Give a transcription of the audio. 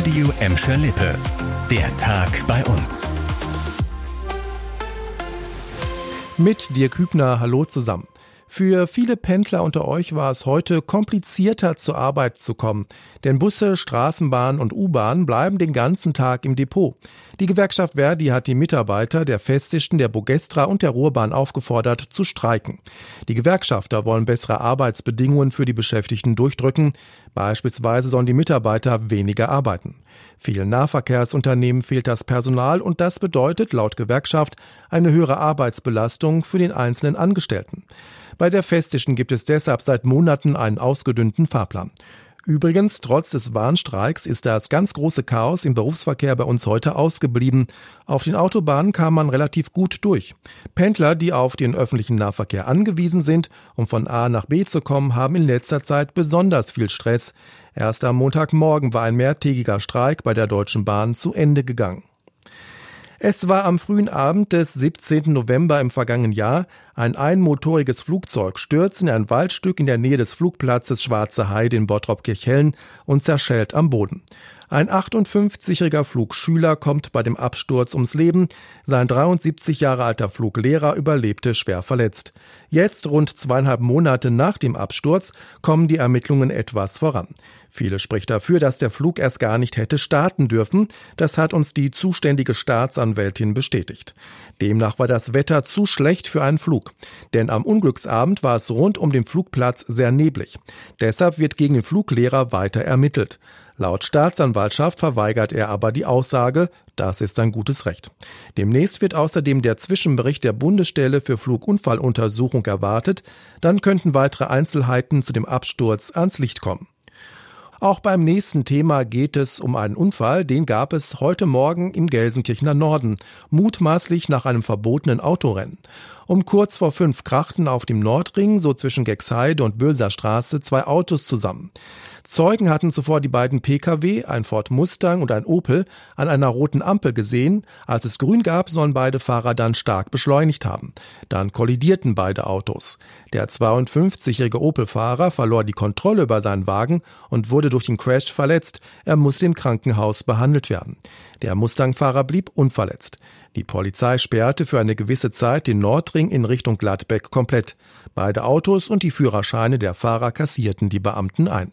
Radio Emscher Lippe. Der Tag bei uns. Mit Dirk Hübner, hallo zusammen. Für viele Pendler unter euch war es heute komplizierter zur Arbeit zu kommen, denn Busse, Straßenbahn und U-Bahn bleiben den ganzen Tag im Depot. Die Gewerkschaft Verdi hat die Mitarbeiter der Festigten, der Bogestra und der Ruhrbahn aufgefordert zu streiken. Die Gewerkschafter wollen bessere Arbeitsbedingungen für die Beschäftigten durchdrücken. Beispielsweise sollen die Mitarbeiter weniger arbeiten. Vielen Nahverkehrsunternehmen fehlt das Personal und das bedeutet laut Gewerkschaft eine höhere Arbeitsbelastung für den einzelnen Angestellten. Bei der Festischen gibt es deshalb seit Monaten einen ausgedünnten Fahrplan. Übrigens, trotz des Warnstreiks ist das ganz große Chaos im Berufsverkehr bei uns heute ausgeblieben. Auf den Autobahnen kam man relativ gut durch. Pendler, die auf den öffentlichen Nahverkehr angewiesen sind, um von A nach B zu kommen, haben in letzter Zeit besonders viel Stress. Erst am Montagmorgen war ein mehrtägiger Streik bei der Deutschen Bahn zu Ende gegangen. Es war am frühen Abend des 17. November im vergangenen Jahr. Ein einmotoriges Flugzeug stürzt in ein Waldstück in der Nähe des Flugplatzes Schwarze Heide in Bottrop-Kirchhellen und zerschellt am Boden. Ein 58-jähriger Flugschüler kommt bei dem Absturz ums Leben. Sein 73 Jahre alter Fluglehrer überlebte schwer verletzt. Jetzt, rund zweieinhalb Monate nach dem Absturz, kommen die Ermittlungen etwas voran. Viele spricht dafür, dass der Flug erst gar nicht hätte starten dürfen. Das hat uns die zuständige Staatsanwältin bestätigt. Demnach war das Wetter zu schlecht für einen Flug. Denn am Unglücksabend war es rund um den Flugplatz sehr neblig. Deshalb wird gegen den Fluglehrer weiter ermittelt. Laut Staatsanwaltschaft verweigert er aber die Aussage, das ist sein gutes Recht. Demnächst wird außerdem der Zwischenbericht der Bundesstelle für Flugunfalluntersuchung erwartet, dann könnten weitere Einzelheiten zu dem Absturz ans Licht kommen. Auch beim nächsten Thema geht es um einen Unfall, den gab es heute Morgen im Gelsenkirchener Norden, mutmaßlich nach einem verbotenen Autorennen. Um kurz vor fünf krachten auf dem Nordring, so zwischen Gexheide und Bülser Straße, zwei Autos zusammen. Zeugen hatten zuvor die beiden Pkw, ein Ford Mustang und ein Opel, an einer roten Ampel gesehen. Als es grün gab, sollen beide Fahrer dann stark beschleunigt haben. Dann kollidierten beide Autos. Der 52-jährige Opel-Fahrer verlor die Kontrolle über seinen Wagen und wurde durch den Crash verletzt. Er musste im Krankenhaus behandelt werden. Der Mustang-Fahrer blieb unverletzt. Die Polizei sperrte für eine gewisse Zeit den Nordring in Richtung Gladbeck komplett. Beide Autos und die Führerscheine der Fahrer kassierten die Beamten ein.